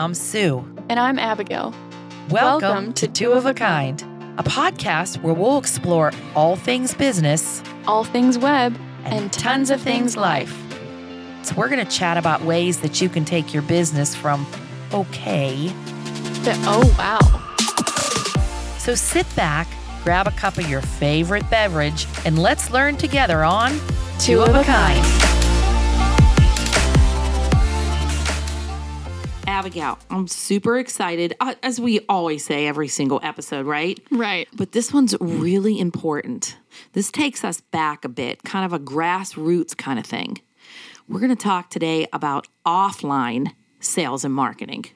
I'm Sue. And I'm Abigail. Welcome, Welcome to to Two of a Kind, a podcast where we'll explore all things business All things web and, tons of things life. So, we're going to chat about ways that you can take your business from okay. to oh wow. So, sit back, grab a cup of your favorite beverage, and let's learn together on Two of a Kind. Abigail, I'm super excited, uh, as we always say every single episode, right? Right. But this one's really important. This takes us back a bit, kind of a grassroots kind of thing. We're going to talk today about offline sales and marketing.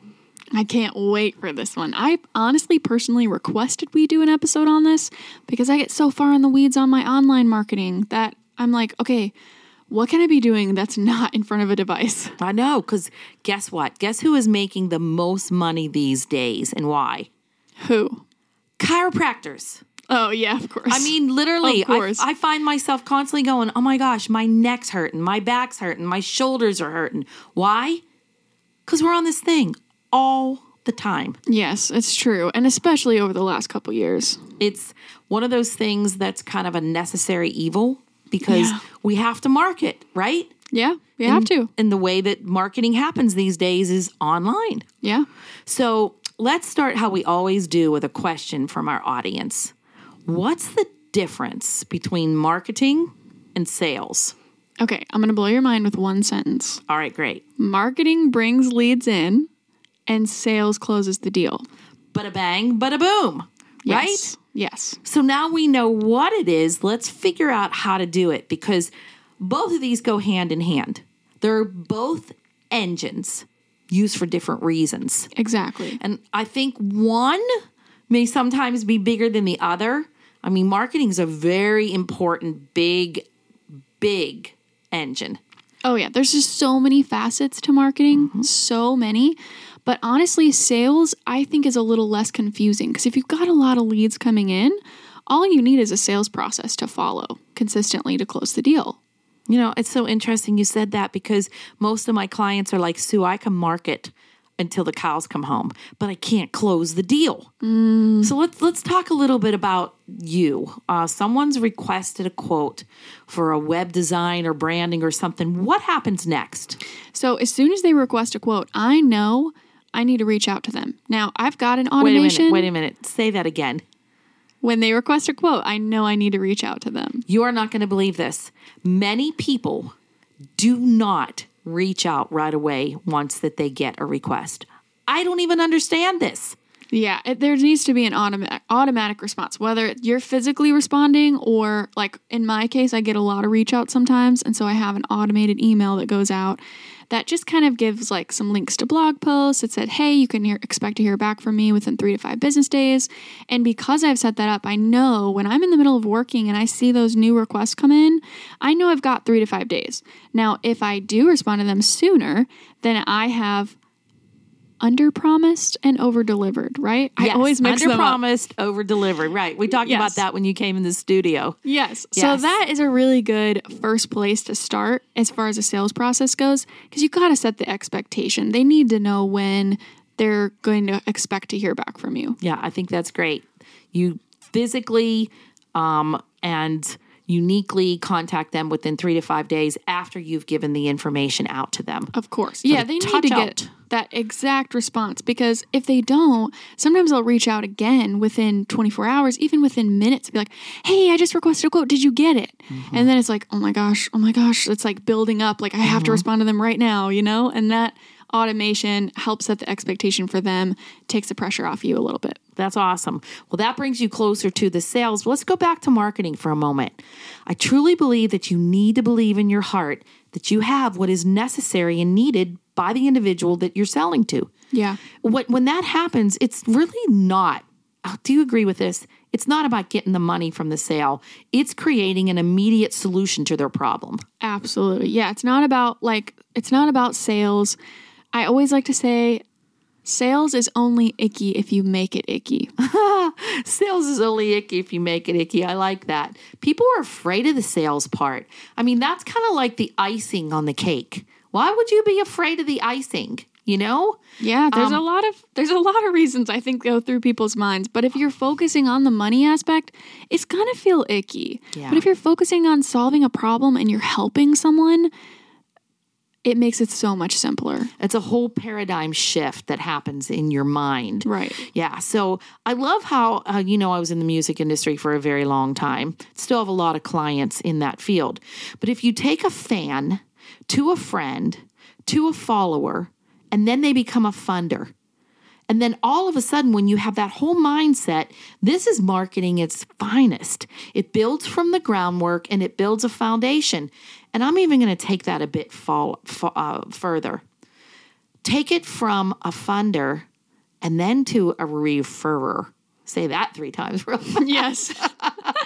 I can't wait for this one. I honestly personally requested we do an episode on this because I get so far in the weeds on my online marketing that I'm like, okay, what can I be doing that's not in front of a device? I know, because guess what? Guess who is making the most money these days and why? Who? Chiropractors. Oh yeah, of course. I mean, literally, Of course. I, I find myself constantly going, oh my gosh, my neck's hurting, my back's hurting, my shoulders are hurting. Why? Because we're on this thing all the time. yes, it's true, and especially over the last couple years. It's one of those things that's kind of a necessary evil because Yeah. we have to market, right? Yeah, we have to. And the way that marketing happens these days is online. Yeah. So let's start how we always do with a question from our audience What's the difference between marketing and sales? Okay, I'm gonna blow your mind with one sentence. All right, great. Marketing brings leads in, and sales closes the deal. Bada bang, bada boom. Right? Yes. Yes. So now we know what it is. Let's figure out how to do it because both of these go hand in hand. They're both engines used for different reasons. Exactly. And I think one may sometimes be bigger than the other. I mean, marketing is a very important, big, big engine. Oh yeah, there's just so many facets to marketing, mm-hmm. so many. But honestly, sales I think is a little less confusing because if you've got a lot of leads coming in, all you need is a sales process to follow consistently to close the deal. You know, it's so interesting you said that because most of my clients are like, Sue, I can market until the cows come home, but I can't close the deal. So let's let's talk a little bit about you. Uh, someone's requested a quote for a web design or branding or something. What happens next? So as soon as they request a quote, I know I need to reach out to them. Now, I've got an Wait a automation. minute. Wait a minute. Say that again. When they request a quote, I know I need to reach out to them. You are not going to believe this. Many people do not reach out right away once that they get a request. I don't even understand this. Yeah, it, there needs to be an automatic automatic response, whether you're physically responding or like in my case, I get a lot of reach out sometimes, and so I have an automated email that goes out that just kind of gives like some links to blog posts. It said, "Hey, you can hear, expect to hear back from me within three to five business days." And because I've set that up, I know when I'm in the middle of working and I see those new requests come in, I know I've got three to five days. Now, if I do respond to them sooner, then I have under promised and over delivered, right? I always mix under promised, over delivered. Right. We talked Yes. about that when you came in the studio. Yes. So that is a really good first place to start as far as the sales process goes because you got to set the expectation. They need to know when they're going to expect to hear back from you. Yeah, I think that's great. You physically um, and uniquely contact them within three to five days after you've given the information out to them. Of course. yeah, they need to get out. That exact response because if they don't, sometimes they'll reach out again within 24 hours, even within minutes, be like, hey, I just requested a quote. Did you get it? Mm-hmm. And then it's like, oh my gosh, oh my gosh. It's like building up. Like, I have Mm-hmm. to respond to them right now, you know? And that automation helps set the expectation for them, takes the pressure off you a little bit. That's awesome. Well, that brings you closer to the sales. Let's go back to marketing for a moment. I truly believe that you need to believe in your heart that you have what is necessary and needed by the individual that you're selling to. Yeah. When, when that happens, it's really not. uh, Do you agree with this? It's not about getting the money from the sale. It's creating an immediate solution to their problem. Absolutely. Yeah, it's not about like it's not about sales. I always like to say sales is only icky if you make it icky. Sales is only icky if you make it icky. I like that. People are afraid of the sales part. I mean, that's kind of like the icing on the cake. Why would you be afraid of the icing? you know? Yeah, there's Um, a lot of there's a lot of reasons I think go through people's minds. But if you're focusing on the money aspect, it's gonna feel icky. Yeah. But if you're focusing on solving a problem and you're helping someone, it makes it so much simpler. It's a whole paradigm shift that happens in your mind. Right. Yeah. So I love how, uh, you know, I was in the music industry for a very long time, still have a lot of clients in that field. But if you take a fan to a friend, to a follower, and then they become a funder, and then all of a sudden, when you have that whole mindset, this is marketing its finest. It builds from the groundwork and it builds a foundation. And I'm even going to take that a bit fall, fa- uh, further. Take it from a funder and then to a referrer. Say that three times real fast. Yes.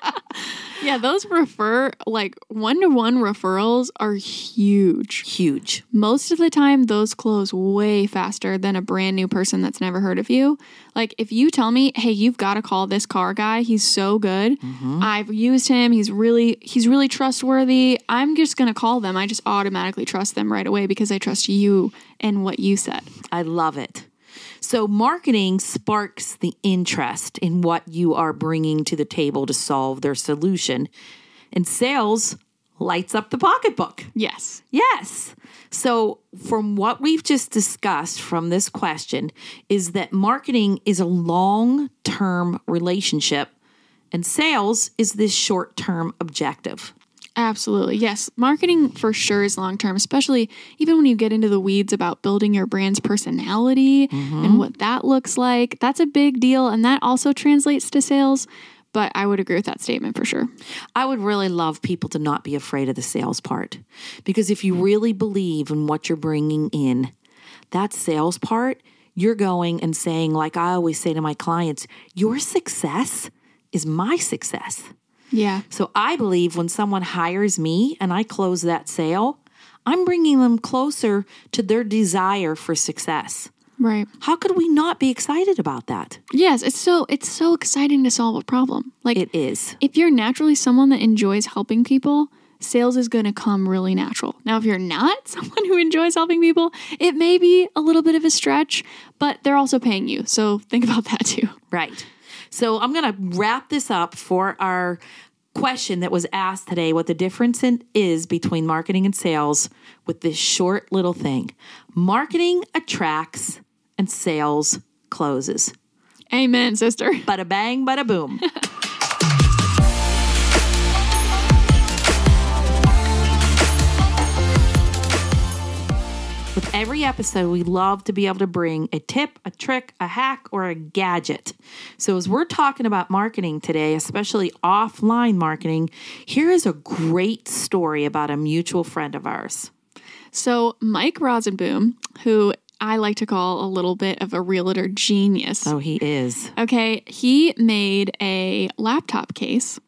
yeah, those refer like one to one referrals are huge. Huge. Most of the time, those close way faster than a brand new person that's never heard of you. Like, if you tell me, "Hey, you've got to call this car guy. He's so good. Mm-hmm. I've used him. He's really he's really trustworthy." I'm just gonna call them. I just automatically trust them right away because I trust you and what you said. I love it. So, marketing sparks the interest in what you are bringing to the table to solve their solution, and sales lights up the pocketbook. Yes. Yes. So, from what we've just discussed from this question, is that marketing is a long term relationship and sales is this short term objective. Absolutely. Yes. Marketing for sure is long term, especially even when you get into the weeds about building your brand's personality and mm-hmm. what that looks like. That's a big deal. And that also translates to sales. But I would agree with that statement for sure. I would really love people to not be afraid of the sales part because if you mm-hmm. really believe in what you're bringing in, that sales part, you're going and saying, like I always say to my clients, your success is my success. Yeah. So I believe when someone hires me and I close that sale, I'm bringing them closer to their desire for success. Right. How could we not be excited about that? Yes. It's so it's so exciting to solve a problem. Like It is. if you're naturally someone that enjoys helping people, sales is going to come really natural. Now, if you're not someone who enjoys helping people, it may be a little bit of a stretch, but they're also paying you. So think about that too. Right. So I'm going to wrap this up for our question that was asked today what the difference in, is between marketing and sales with this short little thing. Marketing attracts and sales closes. Amen, sister. Bada bang, bada boom. With every episode, we love to be able to bring a tip, a trick, a hack, or a gadget. So, as we're talking about marketing today, especially offline marketing, here is a great story about a mutual friend of ours. So, Mike Rosenboom, who I like to call a little bit of a realtor genius. Oh, he is. Okay, he made a laptop case.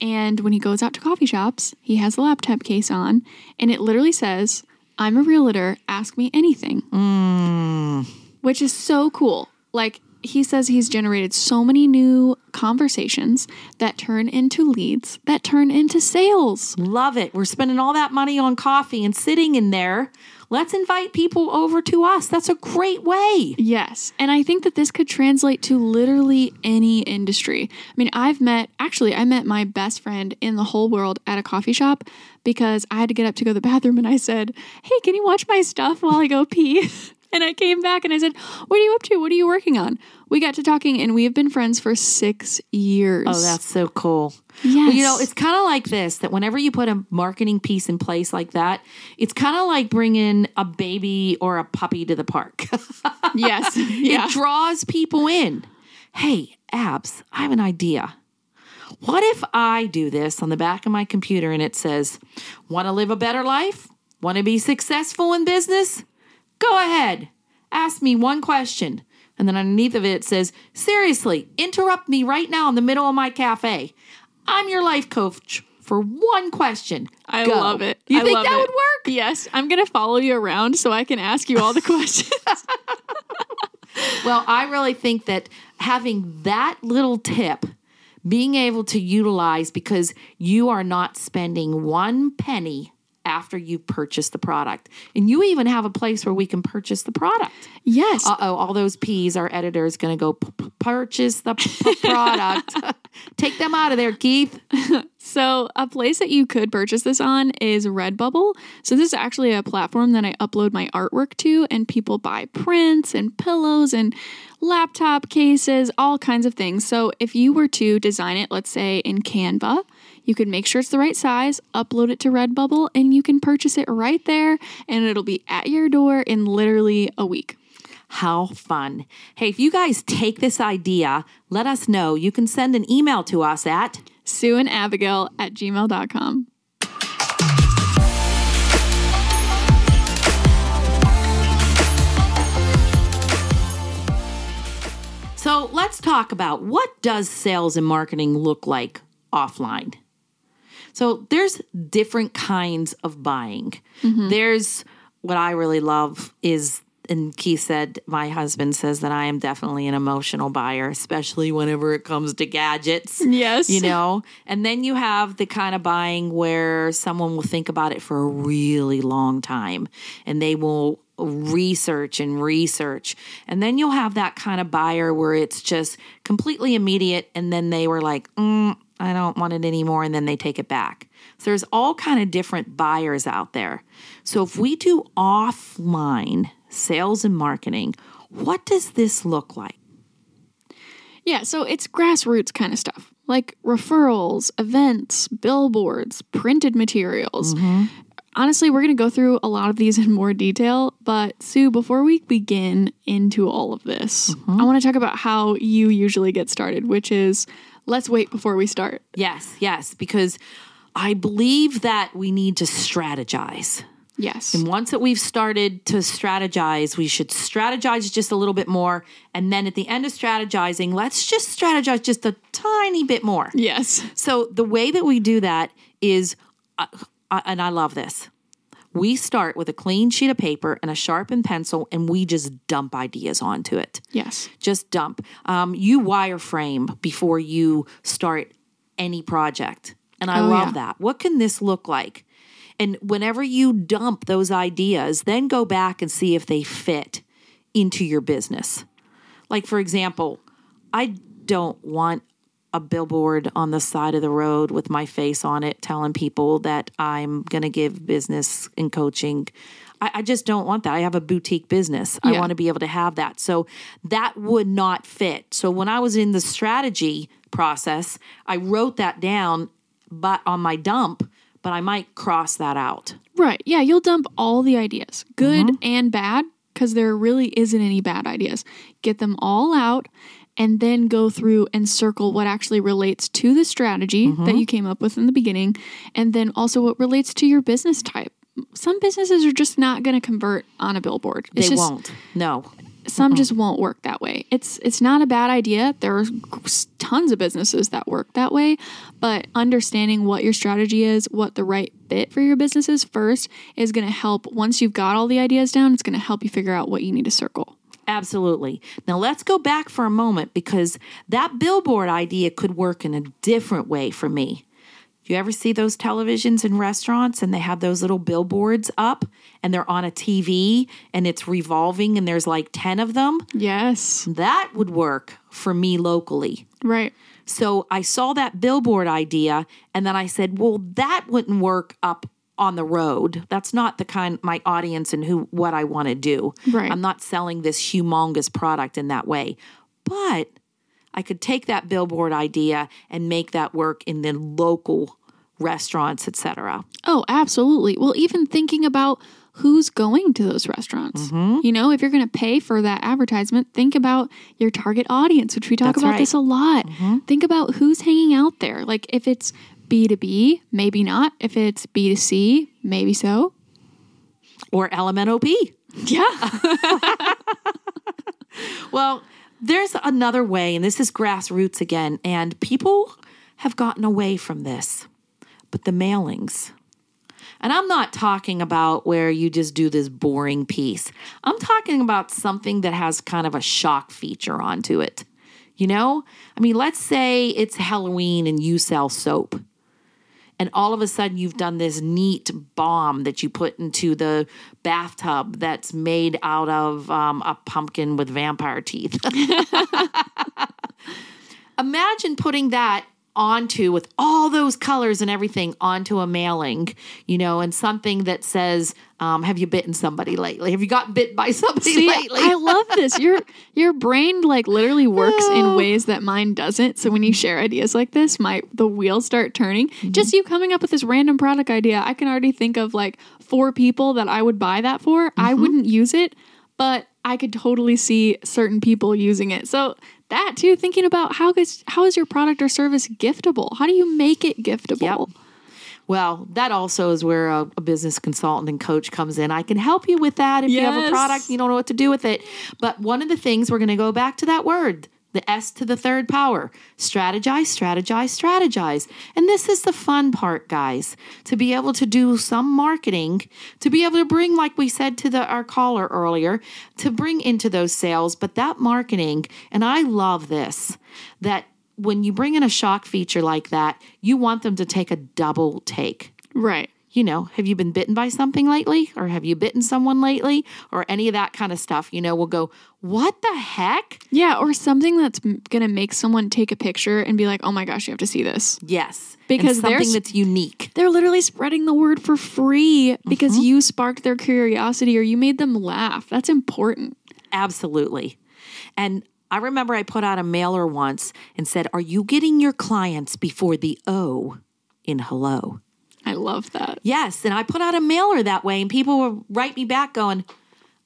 And when he goes out to coffee shops, he has a laptop case on, and it literally says, I'm a realtor, ask me anything. Mm. Which is so cool. Like, he says he's generated so many new conversations that turn into leads, that turn into sales. Love it. We're spending all that money on coffee and sitting in there. Let's invite people over to us. That's a great way. Yes. And I think that this could translate to literally any industry. I mean, I've met, actually, I met my best friend in the whole world at a coffee shop because I had to get up to go to the bathroom and I said, Hey, can you watch my stuff while I go pee? And I came back and I said, What are you up to? What are you working on? We got to talking and we have been friends for six years. Oh, that's so cool. yes. Well, you know, it's kind of like this that whenever you put a marketing piece in place like that, it's kind of like bringing a baby or a puppy to the park. yes. Yeah. It draws people in. Hey, Abs, I have an idea. What if I do this on the back of my computer and it says, Want to live a better life? Want to be successful in business? Go ahead. Ask me one question. And then underneath of it, it says, Seriously, interrupt me right now in the middle of my cafe. I'm your life coach for one question. I Go." love it. You I think that it. would work? Yes. I'm going to follow you around so I can ask you all the questions. Well, I really think that having that little tip, being able to utilize because you are not spending one penny after you purchase the product. And you even have a place where we can purchase the product. Yes. Uh oh, all those P's, our editor is going to go p- purchase the p- product. Take them out of there, Keith. So, a place that you could purchase this on is Redbubble. So, this is actually a platform that I upload my artwork to, and people buy prints and pillows and laptop cases, all kinds of things. So, if you were to design it, let's say in Canva, you can make sure it's the right size, upload it to Redbubble, and you can purchase it right there, and it'll be at your door in literally a week. How fun. Hey, if you guys take this idea, let us know. You can send an email to us at Sue and Abigail at gmail.com. So let's talk about what does sales and marketing look like offline. So there's different kinds of buying. There's what I really love is and Keith said, my husband says that I am definitely an emotional buyer, especially whenever it comes to gadgets. Yes. You know, and then you have the kind of buying where someone will think about it for a really long time and they will research and research. And then you'll have that kind of buyer where it's just completely immediate and then they were like, mm, I don't want it anymore and then they take it back. So there's all kind of different buyers out there. So if we do offline sales and marketing, what does this look like? Yeah, so it's grassroots kind of stuff like referrals, events, billboards, printed materials. Mm-hmm. Honestly, we're going to go through a lot of these in more detail, but Sue, before we begin into all of this, mm-hmm. I want to talk about how you usually get started, which is let's wait before we start. Yes, yes, because I believe that we need to strategize. Yes. And once that we've started to strategize, we should strategize just a little bit more. And then at the end of strategizing, let's just strategize just a tiny bit more. Yes. So the way that we do that is, uh, uh, and I love this. We start with a clean sheet of paper and a sharpened pencil, and we just dump ideas onto it. Yes. Just dump. Um, you wireframe before you start any project. And I Oh, love yeah. that. What can this look like? And whenever you dump those ideas, then go back and see if they fit into your business. Like, for example, I don't want a billboard on the side of the road with my face on it telling people that I'm going to give business and coaching. I, I just don't want that. I have a boutique business. I want to be able to have that. So that would not fit. So when I was in the strategy process, I wrote that down but on my dump, but I might cross that out. Right. Yeah, you'll dump all the ideas, good mm-hmm. and bad, because there really isn't any bad ideas. Get them all out and then go through and circle what actually relates to the strategy that mm-hmm. you came up with in the beginning, and then also what relates to your business type. Some businesses are just not going to convert on a billboard. It's They just, won't. No. Some just won't work that way. It's it's not a bad idea. There are tons of businesses that work that way, but understanding what your strategy is, what the right fit for your business is first is going to help. Once you've got all the ideas down, it's going to help you figure out what you need to circle. Absolutely. Now let's go back for a moment because that billboard idea could work in a different way for me. Do you ever see those televisions in restaurants and they have those little billboards up and they're on a TV and it's revolving and there's like 10 of them? Yes. That would work for me locally. Right. So I saw that billboard idea and then I said, well, that wouldn't work up on the road. That's not the kind my audience and who what I want to do. Right. I'm not selling this humongous product in that way. But I could take that billboard idea and make that work in the local restaurants, etc. Oh, absolutely. Well, even thinking about who's going to those restaurants. Mm-hmm. You know, if you're going to pay for that advertisement, think about your target audience, which we talk That's about right. this a lot. Mm-hmm. Think about who's hanging out there. Like if it's B2B, maybe not. If it's B2C, maybe so. Or LMNOP. Yeah. Well, there's another way, and this is grassroots again, and people have gotten away from this. But the mailings. And I'm not talking about where you just do this boring piece. I'm talking about something that has kind of a shock feature onto it. You know? I mean, let's say it's Halloween and you sell soap. And all of a sudden you've done this neat bomb that you put into the bathtub that's made out of um, a pumpkin with vampire teeth. Imagine putting that onto with all those colors and everything onto a mailing, you know, and something that says, um, "Have you bitten somebody lately? Have you gotten bit by somebody See, lately?" I love this. Your your brain like literally works in ways that mine doesn't. So when you share ideas like this, my the wheels start turning. Just you coming up with this random product idea, I can already think of like four people that I would buy that for. I wouldn't use it, but I could totally see certain people using it. So that too, thinking about how is how is your product or service giftable? How do you make it giftable? Well, that also is where a, a business consultant and coach comes in. I can help you with that if you have a product, you don't know what to do with it. But one of the things we're going to go back to that word, the S to the third power strategize, strategize, strategize. And this is the fun part, guys, to be able to do some marketing, to be able to bring, like we said to the, our caller earlier, to bring into those sales. But that marketing, and I love this, that when you bring in a shock feature like that, you want them to take a double take. Right. You know, have you been bitten by something lately? Or have you bitten someone lately? Or any of that kind of stuff. You know, we'll go, what the heck? Yeah, or something that's gonna make someone take a picture and be like, "Oh my gosh, you have to see this." Yes. Because something that's unique. They're literally spreading the word for free because Mm-hmm. you sparked their curiosity or you made them laugh. That's important. Absolutely. And I remember I put out a mailer once and said, Are you getting your clients before the O in hello? I love that. Yes. And I put out a mailer that way, and people would write me back going,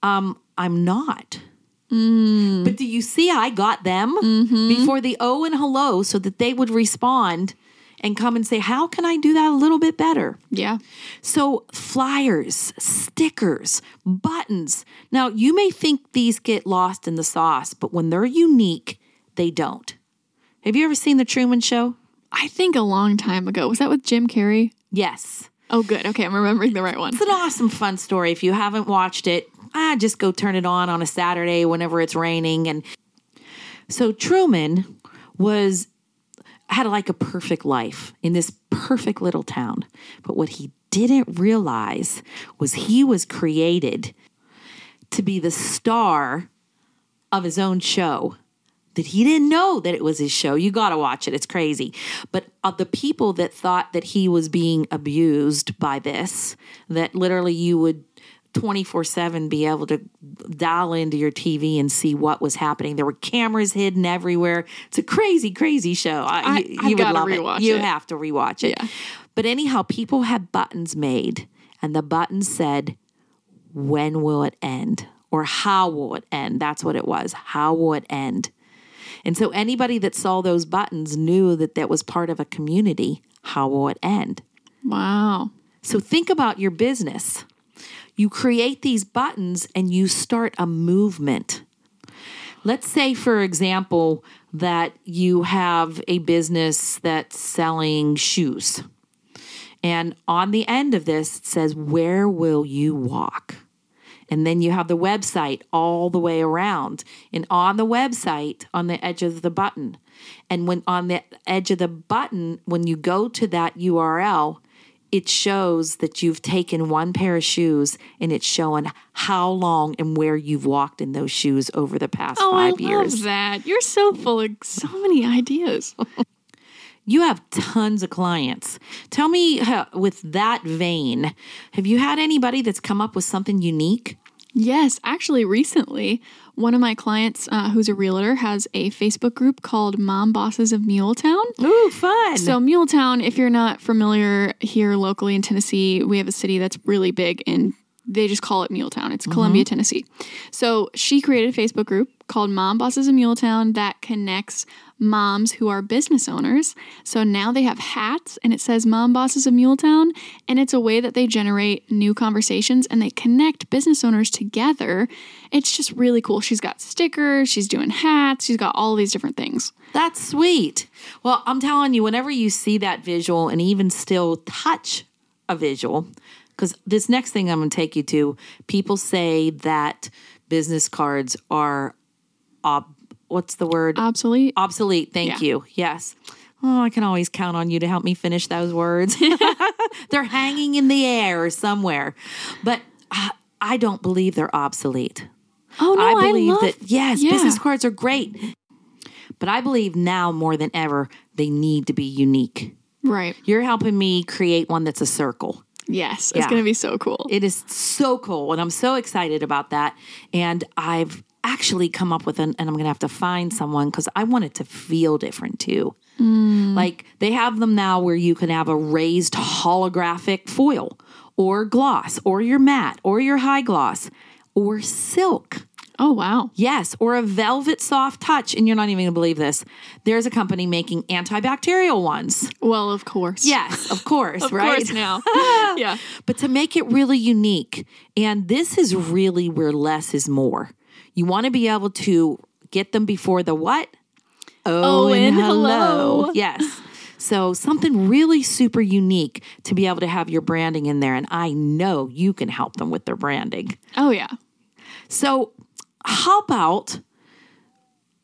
um, I'm not. But do you see, I got them before the O and hello so that they would respond and come and say, How can I do that a little bit better? Yeah. So, flyers, stickers, buttons. Now, you may think these get lost in the sauce, but when they're unique, they don't. Have you ever seen The Truman Show? I think a long time ago. Was that with Jim Carrey? Yes. Oh, good. Okay, I'm remembering the right one. It's an awesome, fun story. If you haven't watched it, ah, just go turn it on on a Saturday whenever it's raining. And so Truman was had like a perfect life in this perfect little town. But what he didn't realize was he was created to be the star of his own show that he didn't know that it was his show. You got to watch it. It's crazy. But of the people that thought that he was being abused by this, that literally you would 24 7 be able to dial into your TV and see what was happening. There were cameras hidden everywhere. It's a crazy, crazy show. I, I- you, I've you would love rewatch it. You it. have to rewatch it. Yeah. But anyhow, people had buttons made, and the button said, When will it end? Or how will it end? That's what it was. How will it end? And so anybody that saw those buttons knew that that was part of a community. How will it end? Wow. So think about your business. You create these buttons and you start a movement. Let's say, for example, that you have a business that's selling shoes. And on the end of this, it says, Where will you walk? And then you have the website all the way around. And on the website, on the edge of the button, and when on the edge of the button, when you go to that URL, it shows that you've taken one pair of shoes and it's showing how long and where you've walked in those shoes over the past Oh, five I years. love that. You're so full of so many ideas. You have tons of clients. Tell me, uh, with that vein, have you had anybody that's come up with something unique? Yes, actually, recently, one of my clients, uh, who's a realtor, has a Facebook group called Mom Bosses of Muletown. Ooh, fun. So, Muletown, if you're not familiar here locally in Tennessee, we have a city that's really big and they just call it Muletown. It's mm-hmm. Columbia, Tennessee. So, she created a Facebook group called Mom Bosses of Muletown that connects moms who are business owners. So now they have hats and it says Mom Bosses of Muletown. And it's a way that they generate new conversations and they connect business owners together. It's just really cool. She's got stickers, she's doing hats, she's got all these different things. That's sweet. Well, I'm telling you, whenever you see that visual and even still touch a visual, because this next thing I'm going to take you to, people say that business cards are, ob- what's the word? Obsolete. Obsolete. Thank Yeah. you. Yes. Oh, I can always count on you to help me finish those words. they're hanging in the air somewhere. But uh, I don't believe they're obsolete. Oh no, I believe love, that, yes, yeah. business cards are great. But I believe now more than ever, they need to be unique. Right. You're helping me create one that's a circle. Yes, it's Yeah. gonna be so cool. It is so cool, and I'm so excited about that. And I've actually come up with an, and I'm gonna have to find someone because I want it to feel different too. Mm. Like they have them now where you can have a raised holographic foil, or gloss, or your matte, or your high gloss, or silk. Oh wow. Yes, or a velvet soft touch. And you're not even gonna believe this. There's a company making antibacterial ones. Well, of course. Yes, of course, Of right? course now. yeah. but to make it really unique. And this is really where less is more. You want to be able to get them before the what? Oh, and hello. Yes. So something really super unique to be able to have your branding in there. And I know you can help them with their branding. Oh yeah. So, how about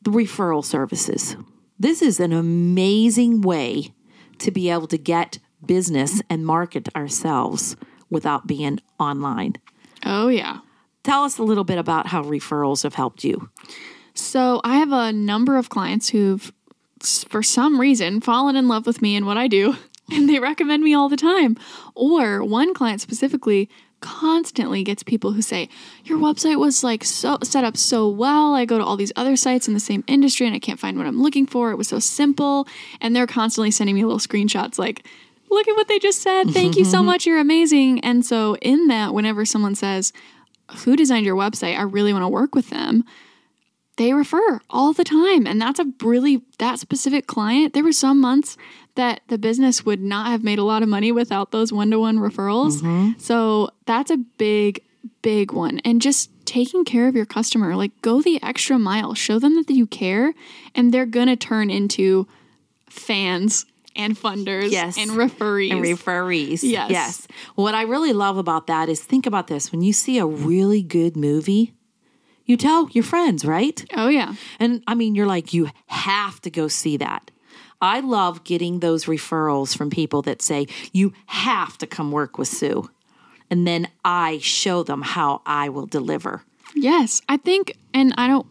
the referral services? This is an amazing way to be able to get business and market ourselves without being online. Oh yeah. Tell us a little bit about how referrals have helped you. So I have a number of clients who've, for some reason, fallen in love with me and what I do, and they recommend me all the time. Or one client specifically constantly gets people who say, "Your website was like so set up so well. I go to all these other sites in the same industry and I can't find what I'm looking for. It was so simple." And they're constantly sending me little screenshots like, "Look at what they just said. Thank you so much. You're amazing." And so in that, whenever someone says, "Who designed your website? I really want to work with them." They refer all the time and that's a really that specific client there were some months that the business would not have made a lot of money without those one-to-one referrals mm-hmm. so that's a big big one and just taking care of your customer like go the extra mile show them that you care and they're gonna turn into fans and funders Yes. and referees And referees. Yes. Yes. What I really love about that is think about this when you see a really good movie, you tell your friends, right? oh yeah And I mean, you're like, you have to go see that. I love getting those referrals from people that say, you have to come work with Sue. And then I show them how I will deliver. Yes, I think, and I don't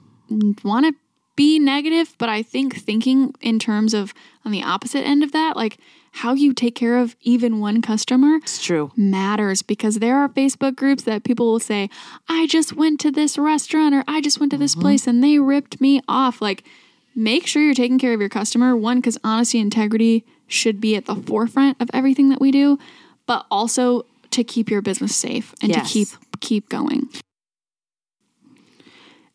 want to be negative, but I think thinking in terms of on the opposite end of that, like how you take care of even one customer It's true. matters because there are Facebook groups that people will say, I just went to this restaurant or I just went to this mm-hmm. place and they ripped me off. Like, make sure you're taking care of your customer. One, because honesty, integrity should be at the forefront of everything that we do, but also to keep your business safe and Yes. to keep keep going.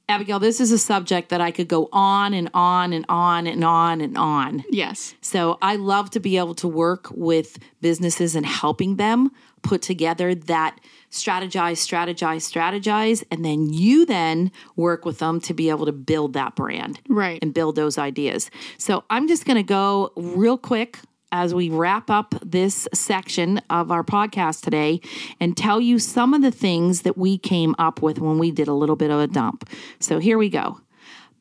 Abigail, this is a subject that I could go on and on and on and on and on. Yes. So I love to be able to work with businesses and helping them put together that strategize, strategize, strategize, and then you then work with them to be able to build that brand Right. and build those ideas. So I'm just going to go real quick as we wrap up this section of our podcast today and tell you some of the things that we came up with when we did a little bit of a dump. So here we go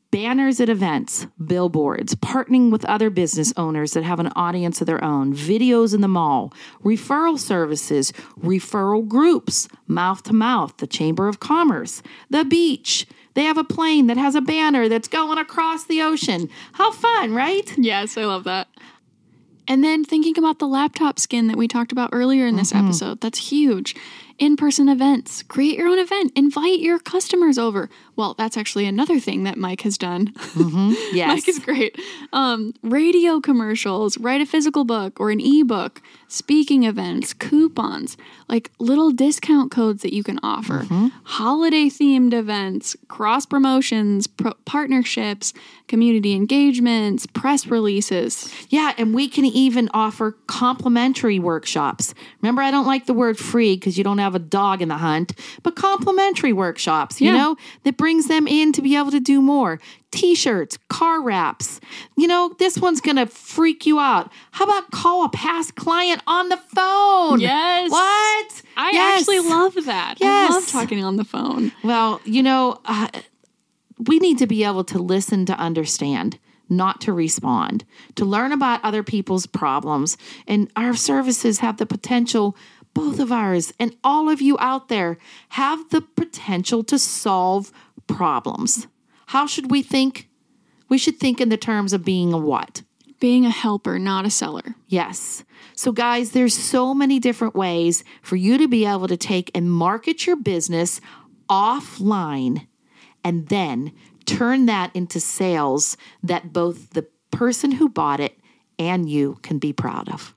banners at events, billboards, partnering with other business owners that have an audience of their own, videos in the mall, referral services, referral groups, mouth to mouth, the Chamber of Commerce, the beach. They have a plane that has a banner that's going across the ocean. How fun, right? Yes, I love that. And then thinking about the laptop skin that we talked about earlier in this mm-hmm. episode, that's huge. In person events, create your own event, invite your customers over. Well, that's actually another thing that Mike has done. Yes. Mike is great. Um, radio commercials, write a physical book or an ebook, speaking events, coupons, like little discount codes that you can offer, holiday themed events, cross promotions, pro- partnerships, community engagements, press releases. Yeah, and we can even offer complimentary workshops. Remember, I don't like the word free because you don't have a dog in the hunt, but complimentary workshops, you Yeah. know, that brings them in to be able to do more. T shirts, car wraps. You know, this one's going to freak you out. How about call a past client on the phone? Yes. What? I Yes. actually love that. I love Yes. talking on the phone. Well, you know, uh, we need to be able to listen to understand. not to respond, to learn about other people's problems. And our services have the potential, both of ours and all of you out there, have the potential to solve problems. How should we think? We should think in the terms of being a what? Being a helper, not a seller. Yes. So, guys, there's so many different ways for you to be able to take and market your business offline and then turn that into sales that both the person who bought it and you can be proud of.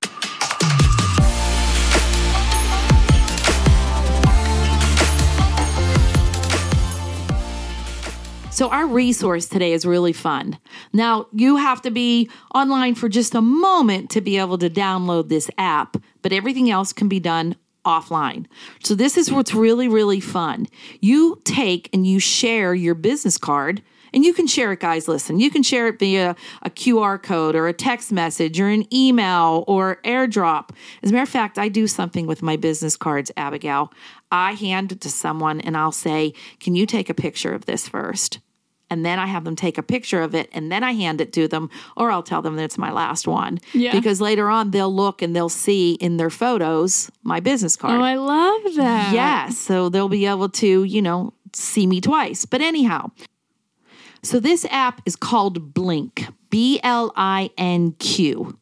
So, our resource today is really fun. Now, you have to be online for just a moment to be able to download this app, but everything else can be done offline. So, this is what's really, really fun. You take and you share your business card. And you can share it, guys. Listen, you can share it via a QR code or a text message or an email or airdrop. As a matter of fact, I do something with my business cards, Abigail. I hand it to someone and I'll say, Can you take a picture of this first? And then I have them take a picture of it and then I hand it to them, or I'll tell them that it's my last one. Yeah. Because later on they'll look and they'll see in their photos my business oh, card. Oh, I love that. Yeah. So they'll be able to, you know, see me twice. But anyhow, so this app is called Blinq, B L I N Q.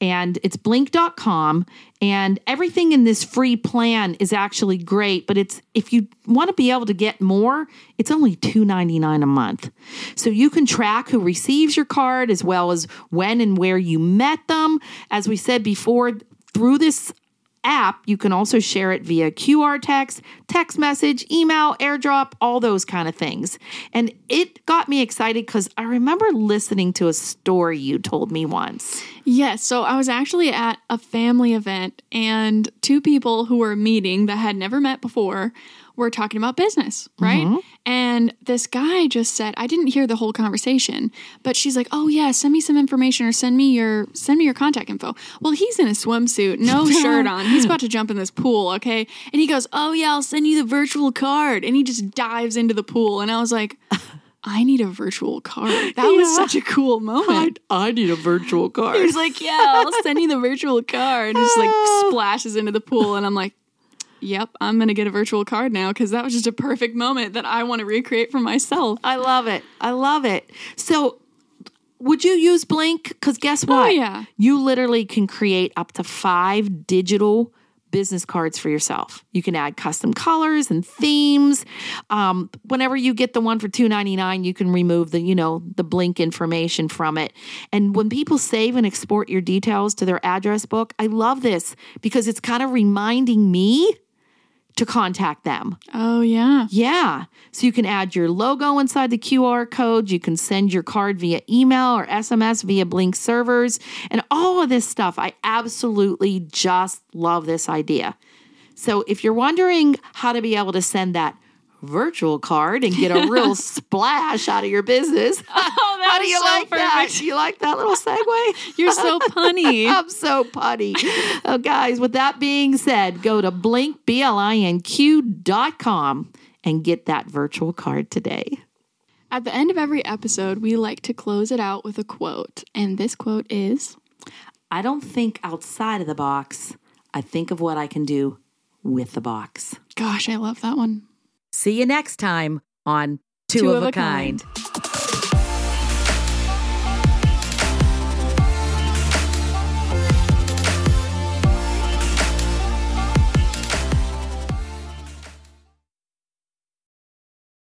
And it's blinq.com and everything in this free plan is actually great, but it's if you want to be able to get more, it's only $2.99 a month. So you can track who receives your card as well as when and where you met them. As we said before, through this app, you can also share it via QR text, text message, email, airdrop, all those kind of things. And it got me excited because I remember listening to a story you told me once. Yes. So I was actually at a family event, and two people who were meeting that had never met before were talking about business, right? Mm-hmm. And this guy just said, I didn't hear the whole conversation, but she's like, "Oh yeah, send me some information or send me your send me your contact info." Well, he's in a swimsuit, no shirt on. He's about to jump in this pool, okay? And he goes, "Oh yeah, I'll send you the virtual card." And he just dives into the pool, and I was like, I need a virtual card. That was such a cool moment. I need a virtual card. He was like, "Yeah, I'll send you the virtual card." And just like splashes into the pool, and I'm like, "Yep, I'm gonna get a virtual card now because that was just a perfect moment that I want to recreate for myself." I love it. I love it. So, would you use Blinq? Because guess what? Oh, yeah. You literally can create up to five digital business cards for yourself. You can add custom colors and themes. Um, whenever you get the one for two ninety nine, you can remove the you know the Blinq information from it. And when people save and export your details to their address book, I love this because it's kind of reminding me to contact them. Oh yeah, Yeah. So you can add your logo inside the QR code. You can send your card via email or SMS via Blinq servers and all of this stuff. I absolutely just love this idea. So if you're wondering how to be able to send that virtual card and get a real splash out of your business, Oh, that how do you so like that? perfect. You like that little segue? you're so punny. I'm so punny. Oh, guys, with that being said, go to blinq, B-L-I-N-Q dot com and get that virtual card today. At the end of every episode, we like to close it out with a quote, and this quote is. I don't think outside of the box. I think of what I can do with the box. Gosh, I love that one. See you next time on Two, of, a kind.